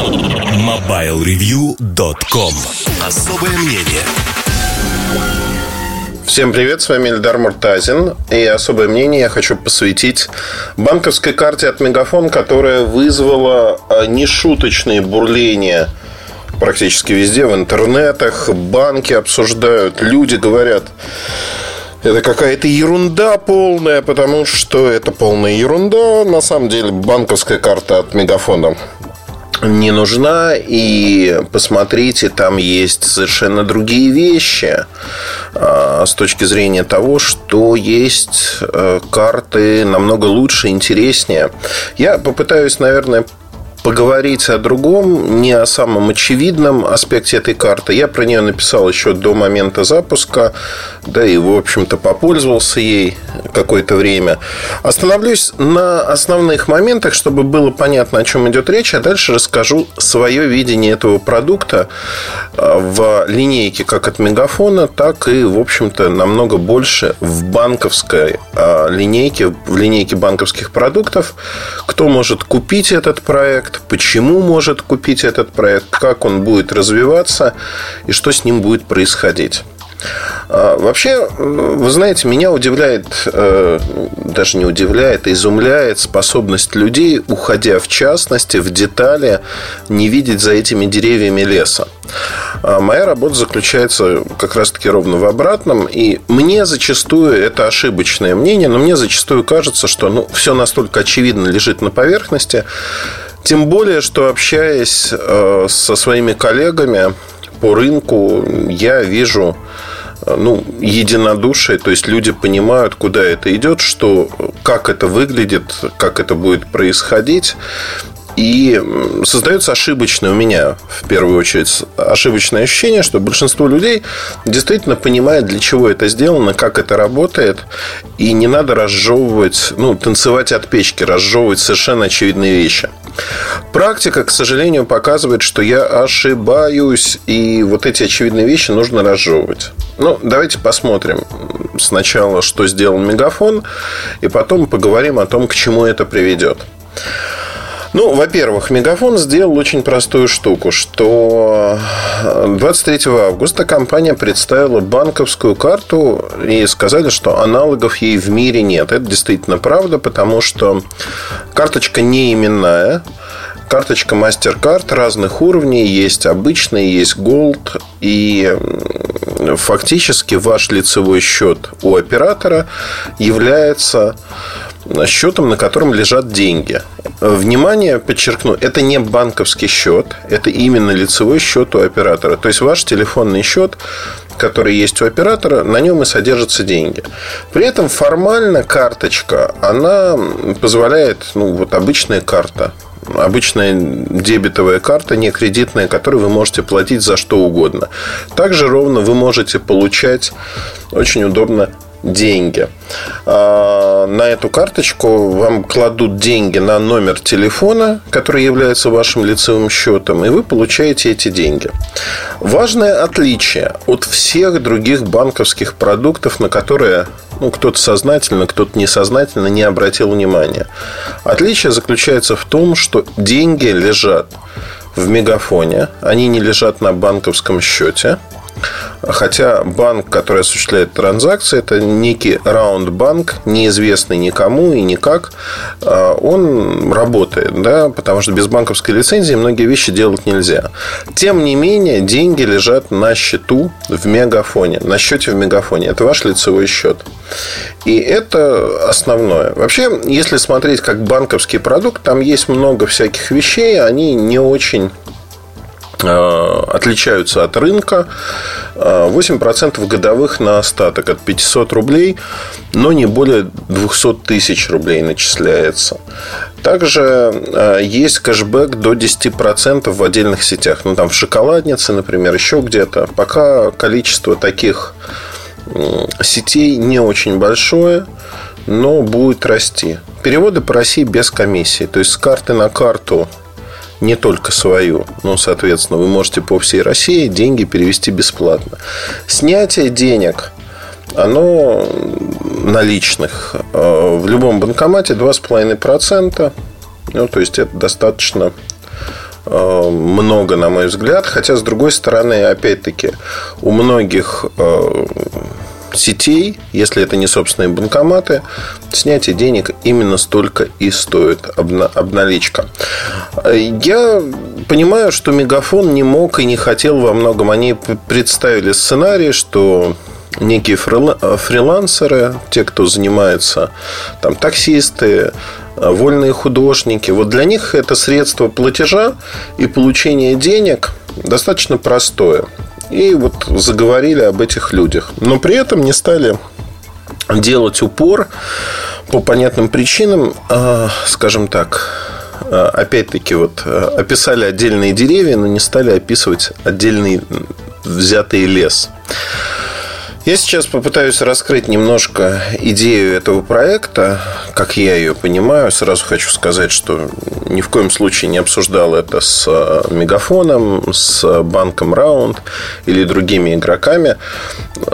MobileReview.com Особое мнение Всем привет, с вами Эльдар Муртазин. И особое мнение я хочу посвятить банковской карте от Мегафон, которая вызвала а, нешуточные бурления практически везде, в интернетах, банки обсуждают, люди говорят, это какая-то ерунда полная, потому что это полная ерунда. На самом деле банковская карта от Мегафона не нужна. И посмотрите, там есть совершенно другие вещи а, с точки зрения того, что есть э, карты намного лучше, интереснее. Я попытаюсь, наверное, поговорить о другом, не о самом очевидном аспекте этой карты. Я про нее написал еще до момента запуска, да и, в общем-то, попользовался ей какое-то время. Остановлюсь на основных моментах, чтобы было понятно, о чем идет речь, а дальше расскажу свое видение этого продукта а, в линейке как от Мегафона, так и, в общем-то, намного больше в банковской а, линейке, в линейке банковских продуктов. Кто может купить этот проект, проект, почему может купить этот проект, как он будет развиваться и что с ним будет происходить. А, вообще, вы знаете, меня удивляет, э, даже не удивляет, а изумляет способность людей, уходя в частности, в детали, не видеть за этими деревьями леса. А моя работа заключается как раз-таки ровно в обратном. И мне зачастую, это ошибочное мнение, но мне зачастую кажется, что ну, все настолько очевидно лежит на поверхности, тем более, что общаясь э, со своими коллегами по рынку, я вижу э, ну, единодушие, то есть люди понимают, куда это идет, что, как это выглядит, как это будет происходить. И создается ошибочное у меня, в первую очередь, ошибочное ощущение, что большинство людей действительно понимает, для чего это сделано, как это работает. И не надо разжевывать, ну, танцевать от печки, разжевывать совершенно очевидные вещи. Практика, к сожалению, показывает, что я ошибаюсь, и вот эти очевидные вещи нужно разжевывать. Ну, давайте посмотрим сначала, что сделал Мегафон, и потом поговорим о том, к чему это приведет. Ну, во-первых, Мегафон сделал очень простую штуку, что 23 августа компания представила банковскую карту и сказали, что аналогов ей в мире нет. Это действительно правда, потому что карточка не именная, карточка MasterCard разных уровней. Есть обычный, есть Gold. И фактически ваш лицевой счет у оператора является счетом, на котором лежат деньги. Внимание, подчеркну, это не банковский счет, это именно лицевой счет у оператора. То есть ваш телефонный счет, который есть у оператора, на нем и содержатся деньги. При этом формально карточка, она позволяет, ну вот обычная карта, обычная дебетовая карта, не кредитная, которой вы можете платить за что угодно. Также ровно вы можете получать очень удобно деньги. А, на эту карточку вам кладут деньги на номер телефона, который является вашим лицевым счетом, и вы получаете эти деньги. Важное отличие от всех других банковских продуктов, на которые ну, кто-то сознательно, кто-то несознательно не обратил внимания. Отличие заключается в том, что деньги лежат в мегафоне, они не лежат на банковском счете – Хотя банк, который осуществляет транзакции, это некий раунд-банк, неизвестный никому и никак. А, он работает, да, потому что без банковской лицензии многие вещи делать нельзя. Тем не менее, деньги лежат на счету в мегафоне, на счете в мегафоне. Это ваш лицевой счет. И это основное. Вообще, если смотреть как банковский продукт, там есть много всяких вещей, они не очень отличаются от рынка. 8% годовых на остаток от 500 рублей, но не более 200 тысяч рублей начисляется. Также э, есть кэшбэк до 10% в отдельных сетях. Ну, там в шоколаднице, например, еще где-то. Пока количество таких сетей не очень большое, но будет расти. Переводы по России без комиссии. То есть с карты на карту не только свою. Ну, соответственно, вы можете по всей России деньги перевести бесплатно. Снятие денег, оно наличных э, в любом банкомате 2,5%. Ну, то есть это достаточно э, много, на мой взгляд. Хотя, с другой стороны, опять-таки, у многих э, сетей, если это не собственные банкоматы, снятие денег именно столько и стоит обналичка. Я понимаю, что Мегафон не мог и не хотел во многом. Они представили сценарий, что некие фрилансеры, те, кто занимается, там, таксисты, вольные художники. Вот для них это средство платежа и получения денег достаточно простое. И вот заговорили об этих людях. Но при этом не стали делать упор по понятным причинам, а, скажем так, а, опять-таки вот а, описали отдельные деревья, но не стали описывать отдельный взятый лес. Я сейчас попытаюсь раскрыть немножко идею этого проекта, как я ее понимаю. Сразу хочу сказать, что ни в коем случае не обсуждал это с э, Мегафоном, с банком Раунд или другими игроками.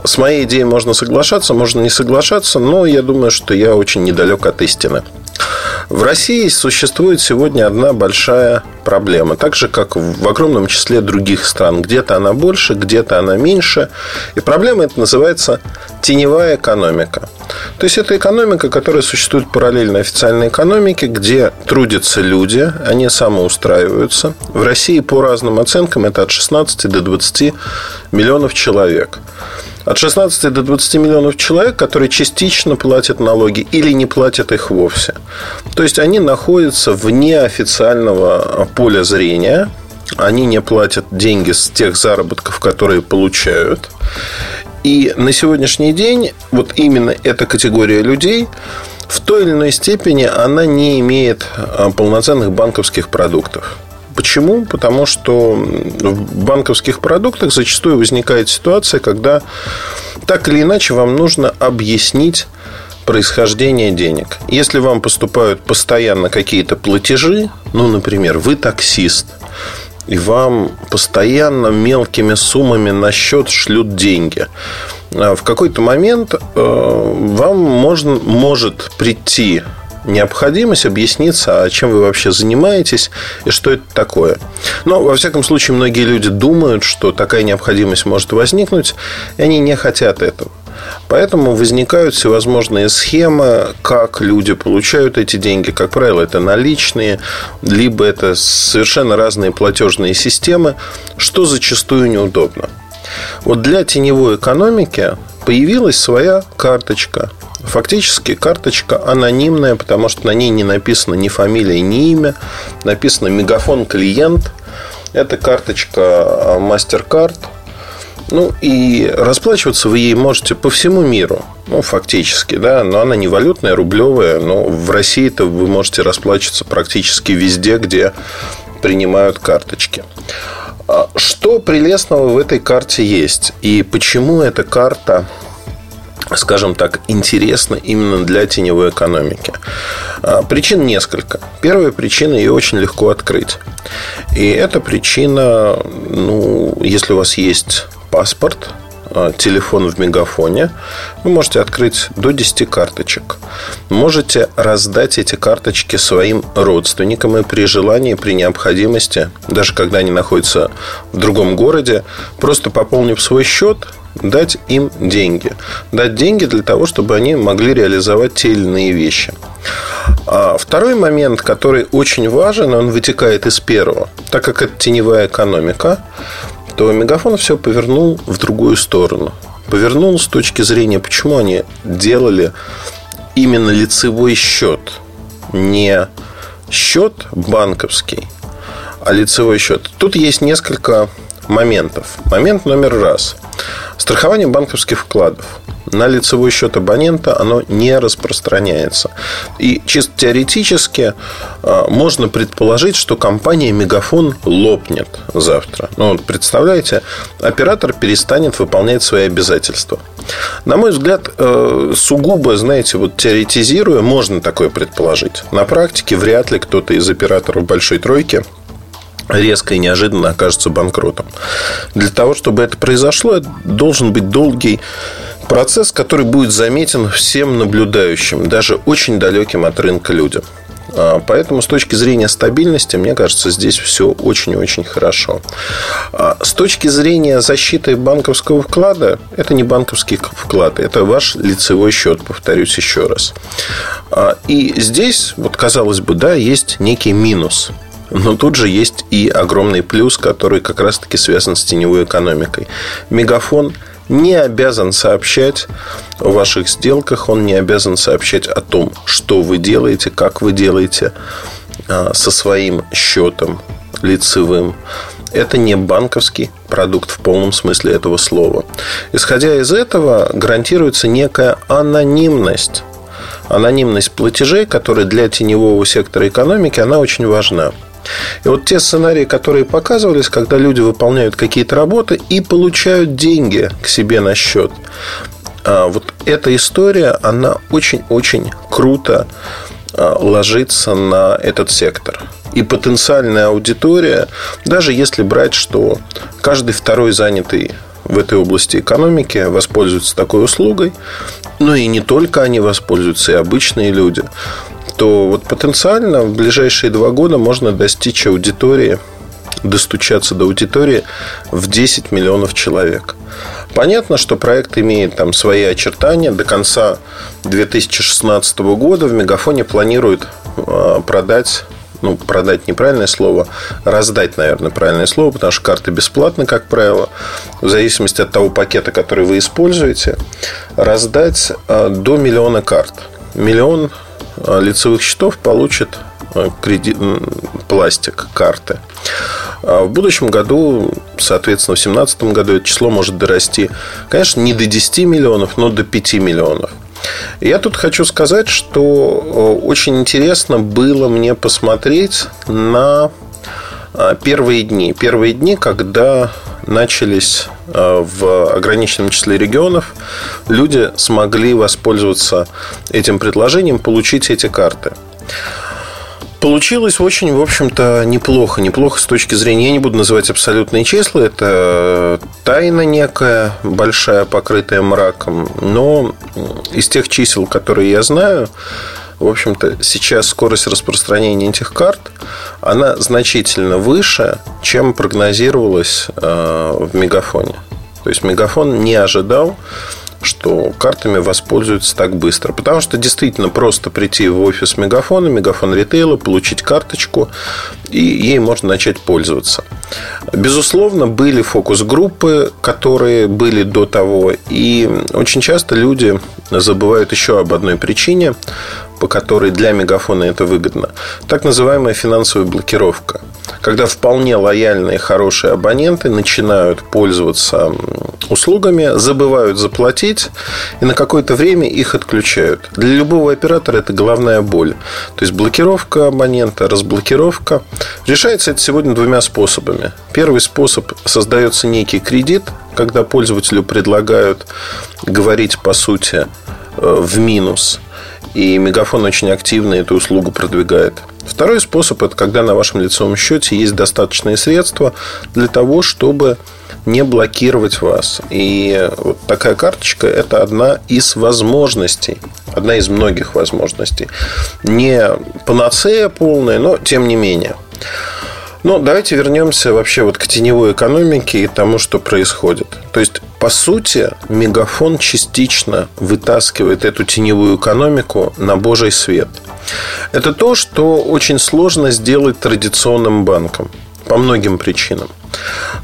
С моей идеей можно соглашаться, можно не соглашаться, но я думаю, что я очень недалек от истины. В России существует сегодня одна большая проблема, так же, как в огромном числе других стран. Где-то она больше, где-то она меньше. И проблема эта называется теневая экономика. То есть, это экономика, которая существует параллельно официальной экономике, где трудятся люди, они самоустраиваются. В России, по разным оценкам, это от 16 до 20 миллионов человек от 16 до 20 миллионов человек, которые частично платят налоги или не платят их вовсе. То есть они находятся вне официального поля зрения, они не платят деньги с тех заработков, которые получают. И на сегодняшний день вот именно эта категория людей в той или иной степени она не имеет а, полноценных банковских продуктов. Почему? Потому что в банковских продуктах зачастую возникает ситуация, когда так или иначе вам нужно объяснить происхождение денег. Если вам поступают постоянно какие-то платежи, ну, например, вы таксист, и вам постоянно мелкими суммами на счет шлют деньги. А в какой-то момент э, вам можно, может прийти необходимость объясниться, а чем вы вообще занимаетесь и что это такое. Но, во всяком случае, многие люди думают, что такая необходимость может возникнуть, и они не хотят этого. Поэтому возникают всевозможные схемы, как люди получают эти деньги. Как правило, это наличные, либо это совершенно разные платежные системы, что зачастую неудобно. Вот для теневой экономики появилась своя карточка. Фактически карточка анонимная, потому что на ней не написано ни фамилия, ни имя. Написано мегафон клиент. Это карточка а, MasterCard. Ну, и расплачиваться вы ей можете по всему миру. Ну, фактически, да. Но она не валютная, рублевая. Но в России-то вы можете расплачиваться практически везде, где принимают карточки. А что прелестного в этой карте есть? И почему эта карта скажем так, интересна именно для теневой экономики? А, причин несколько. Первая причина ее очень легко открыть. И эта причина, ну, если у вас есть паспорт, а, телефон в мегафоне, вы можете открыть до 10 карточек. Можете раздать эти карточки своим родственникам и при желании, при необходимости, даже когда они находятся в другом городе, просто пополнив свой счет, дать им деньги. Дать деньги для того, чтобы они могли реализовать те или иные вещи. А второй момент, который очень важен, он вытекает из первого. Так как это теневая экономика, то Мегафон все повернул в другую сторону. Повернул с точки зрения, почему они делали именно лицевой счет, не счет банковский, а лицевой счет. Тут есть несколько моментов. Момент номер раз. Страхование банковских вкладов на лицевой счет абонента оно не распространяется. И чисто теоретически а, можно предположить, что компания Мегафон лопнет завтра. Ну, вот представляете, оператор перестанет выполнять свои обязательства. На мой взгляд, э, сугубо, знаете, вот теоретизируя, можно такое предположить. На практике вряд ли кто-то из операторов большой тройки резко и неожиданно окажется банкротом. Для того, чтобы это произошло, должен быть долгий процесс, который будет заметен всем наблюдающим, даже очень далеким от рынка людям. А, поэтому с точки зрения стабильности, мне кажется, здесь все очень-очень хорошо. А, с точки зрения защиты банковского вклада, это не банковский вклад, это ваш лицевой счет, повторюсь еще раз. А, и здесь, вот казалось бы, да, есть некий минус. Но тут же есть и огромный плюс, который как раз-таки связан с теневой экономикой. Мегафон не обязан сообщать о ваших сделках, он не обязан сообщать о том, что вы делаете, как вы делаете а, со своим счетом лицевым. Это не банковский продукт в полном смысле этого слова. Исходя из этого, гарантируется некая анонимность. Анонимность платежей, которая для теневого сектора экономики, она очень важна. И вот те сценарии, которые показывались, когда люди выполняют какие-то работы и получают деньги к себе на счет. А вот эта история, она очень-очень круто а, ложится на этот сектор. И потенциальная аудитория, даже если брать, что каждый второй занятый в этой области экономики воспользуется такой услугой, но и не только они воспользуются, и обычные люди то вот потенциально в ближайшие два года можно достичь аудитории, достучаться до аудитории в 10 миллионов человек. Понятно, что проект имеет там свои очертания. До конца 2016 года в Мегафоне планируют а, продать ну, продать неправильное слово, раздать, наверное, правильное слово, потому что карты бесплатны, как правило, в зависимости от того пакета, который вы используете, раздать а, до миллиона карт. Миллион лицевых счетов получит э, кредит, пластик, карты. А в будущем году, соответственно, в 2017 году это число может дорасти, конечно, не до 10 миллионов, но до 5 миллионов. Я тут хочу сказать, что э, очень интересно было мне посмотреть на первые дни. Первые дни, когда начались э, в ограниченном числе регионов, люди смогли воспользоваться этим предложением, получить эти карты. Получилось очень, в общем-то, неплохо. Неплохо с точки зрения, я не буду называть абсолютные числа, это тайна некая, большая, покрытая мраком. Но из тех чисел, которые я знаю, в общем-то, сейчас скорость распространения этих карт, она значительно выше, чем прогнозировалось э, в Мегафоне. То есть Мегафон не ожидал что картами воспользуются так быстро. Потому что действительно просто прийти в офис Мегафона, Мегафон ритейла, получить карточку, и ей можно начать пользоваться. Безусловно, были фокус-группы, которые были до того, и очень часто люди забывают еще об одной причине, по которой для Мегафона это выгодно. Так называемая финансовая блокировка. Когда вполне лояльные, хорошие абоненты начинают пользоваться услугами, забывают заплатить, и на какое-то время их отключают. Для любого оператора это головная боль. То есть блокировка абонента, разблокировка. Решается это сегодня двумя способами. Первый способ – создается некий кредит, когда пользователю предлагают говорить, по сути, э, в минус. И Мегафон очень активно эту услугу продвигает. Второй способ – это когда на вашем лицевом счете есть достаточные средства для того, чтобы не блокировать вас. И вот такая карточка – это одна из возможностей, одна из многих возможностей. Не панацея полная, но тем не менее. Но давайте вернемся вообще вот к теневой экономике и тому, что происходит. То есть, по сути, мегафон частично вытаскивает эту теневую экономику на божий свет. Это то, что очень сложно сделать традиционным банком по многим причинам.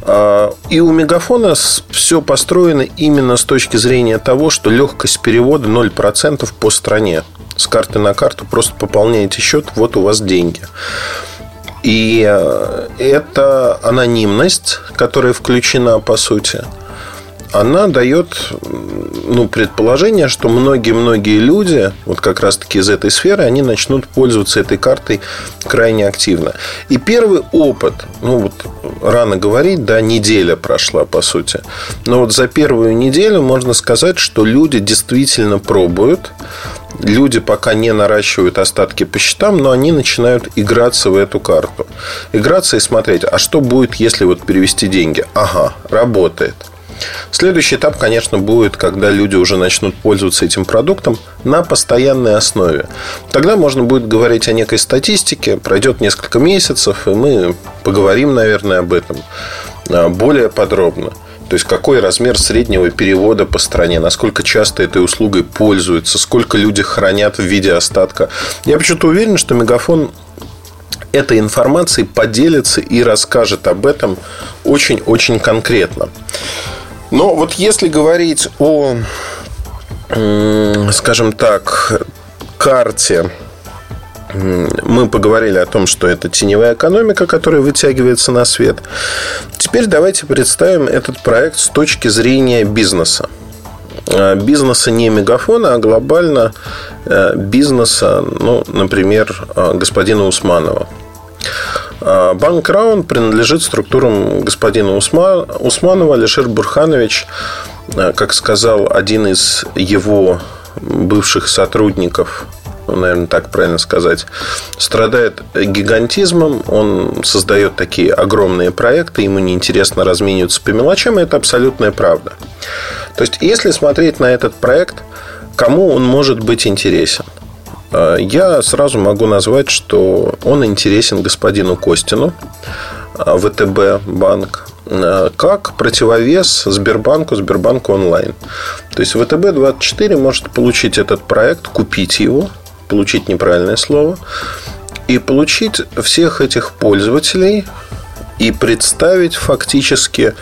А, и у Мегафона все построено именно с точки зрения того, что легкость перевода 0% по стране. С карты на карту просто пополняете счет, вот у вас деньги. И э, это анонимность, которая включена по сути – она дает ну, предположение, что многие-многие люди, вот как раз-таки из этой сферы, они начнут пользоваться этой картой крайне активно. И первый опыт, ну вот рано говорить, да, неделя прошла, по сути. Но вот за первую неделю можно сказать, что люди действительно пробуют, люди пока не наращивают остатки по счетам, но они начинают играться в эту карту. Играться и смотреть, а что будет, если вот перевести деньги? Ага, работает – Следующий этап, конечно, будет, когда люди уже начнут пользоваться этим продуктом на постоянной основе. Тогда можно будет говорить о некой статистике, пройдет несколько месяцев, и мы поговорим, наверное, об этом а, более подробно. То есть, какой размер среднего перевода по стране, насколько часто этой услугой пользуются, сколько люди хранят в виде остатка. Я почему-то уверен, что Мегафон этой информацией поделится и расскажет об этом очень-очень конкретно. Но вот если говорить о, скажем так, карте мы поговорили о том, что это теневая экономика, которая вытягивается на свет. Теперь давайте представим этот проект с точки зрения бизнеса. А, бизнеса не мегафона, а глобально э, бизнеса, ну, например, э, господина Усманова. А, банк Раун принадлежит структурам господина Усманова. Алишер Бурханович, э, как сказал один из его бывших сотрудников ну, наверное, так правильно сказать, страдает гигантизмом, он создает такие огромные проекты, ему неинтересно размениваться по мелочам, и это абсолютная правда. То есть, если смотреть на этот проект, кому он может быть интересен? А, я сразу могу назвать, что он интересен господину Костину, а, ВТБ банк, а, как противовес Сбербанку, Сбербанку онлайн. То есть ВТБ-24 может получить этот проект, купить его, получить неправильное слово, и получить всех этих пользователей и представить фактически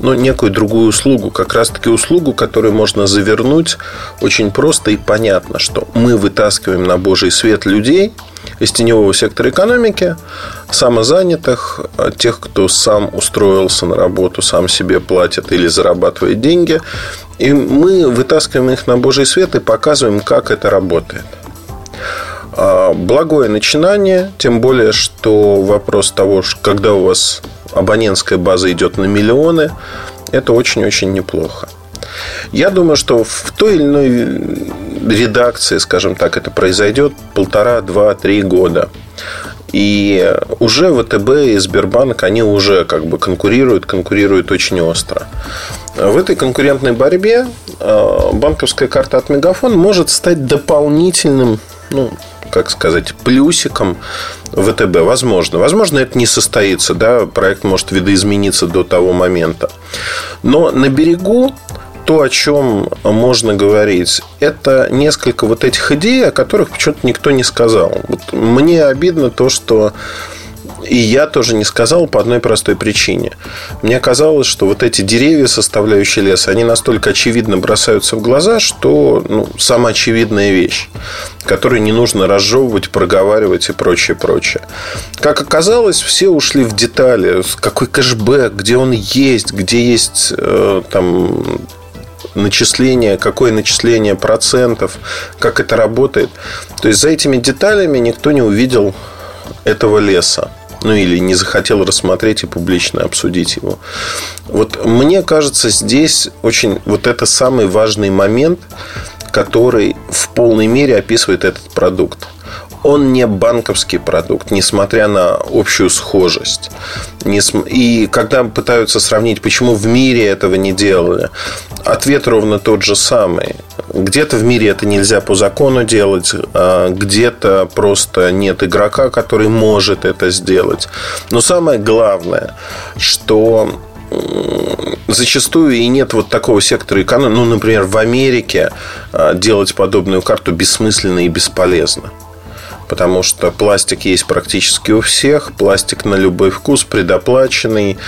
ну, некую другую услугу, как раз-таки услугу, которую можно завернуть очень просто и понятно, что мы вытаскиваем на Божий свет людей из теневого сектора экономики, самозанятых, тех, кто сам устроился на работу, сам себе платит или зарабатывает деньги, и мы вытаскиваем их на Божий свет и показываем, как это работает. А, благое начинание, тем более, что вопрос того, когда у вас абонентская база идет на миллионы, это очень-очень неплохо. Я думаю, что в той или иной редакции, скажем так, это произойдет полтора, два, три года. И уже ВТБ и Сбербанк, они уже как бы конкурируют, конкурируют очень остро. В этой конкурентной борьбе а, банковская карта от Мегафон может стать дополнительным ну, как сказать, плюсиком ВТБ. Возможно. Возможно, это не состоится. Да? Проект может видоизмениться до того момента. Но на берегу то, о чем можно говорить, это несколько вот этих идей, о которых почему-то никто не сказал. Вот мне обидно то, что и я тоже не сказал по одной простой причине. Мне казалось, что вот эти деревья, составляющие лес, они настолько очевидно бросаются в глаза, что ну, самая очевидная вещь, которую не нужно разжевывать, проговаривать и прочее, прочее. Как оказалось, все ушли в детали. Какой кэшбэк, где он есть, где есть э, там начисление, какое начисление процентов, как это работает. То есть за этими деталями никто не увидел этого леса ну или не захотел рассмотреть и публично обсудить его. Вот мне кажется, здесь очень вот это самый важный момент, который в полной мере описывает этот продукт он не банковский продукт, несмотря на общую схожесть. И когда пытаются сравнить, почему в мире этого не делали, ответ ровно тот же самый. Где-то в мире это нельзя по закону делать, а где-то просто нет игрока, который может это сделать. Но самое главное, что зачастую и нет вот такого сектора экономики. Ну, например, в Америке а, делать подобную карту бессмысленно и бесполезно потому что пластик есть практически у всех, пластик на любой вкус, предоплаченный,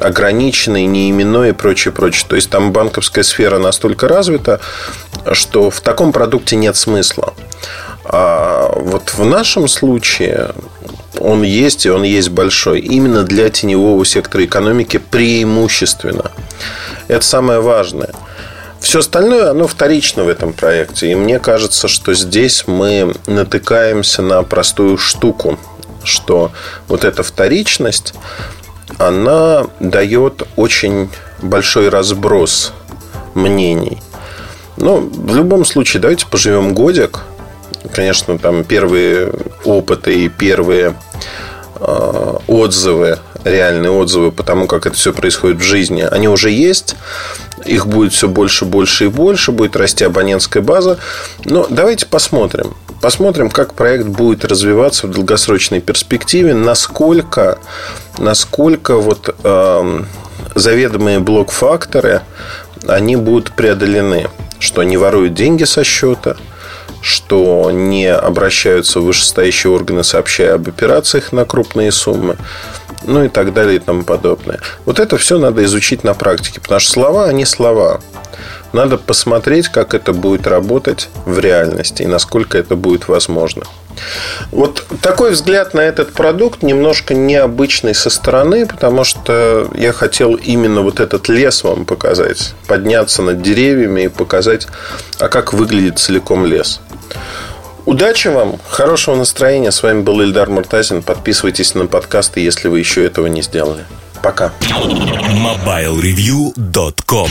ограниченный, неименной и прочее, прочее. То есть там банковская сфера настолько развита, что в таком продукте нет смысла. А вот в нашем случае он есть, и он есть большой. Именно для теневого сектора экономики преимущественно. Это самое важное – все остальное, оно вторично в этом проекте. И мне кажется, что здесь мы натыкаемся на простую штуку, что вот эта вторичность, она дает очень большой разброс мнений. Но в любом случае, давайте поживем годик. Конечно, там первые опыты и первые отзывы, реальные отзывы по тому, как это все происходит в жизни, они уже есть. Их будет все больше, больше и больше, будет расти абонентская база. Но давайте посмотрим. Посмотрим, как проект будет развиваться в долгосрочной перспективе, насколько, насколько вот э, заведомые блок-факторы, они будут преодолены. Что не воруют деньги со счета, что не обращаются в вышестоящие органы, сообщая об операциях на крупные суммы, ну и так далее и тому подобное. Вот это все надо изучить на практике, потому что слова, они слова. Надо посмотреть, как это будет работать в реальности и насколько это будет возможно. Вот такой взгляд на этот продукт немножко необычный со стороны, потому что я хотел именно вот этот лес вам показать, подняться над деревьями и показать, а как выглядит целиком лес. Удачи вам, хорошего настроения. С вами был Ильдар Муртазин. Подписывайтесь на подкасты, если вы еще этого не сделали. Пока. MobileReview.com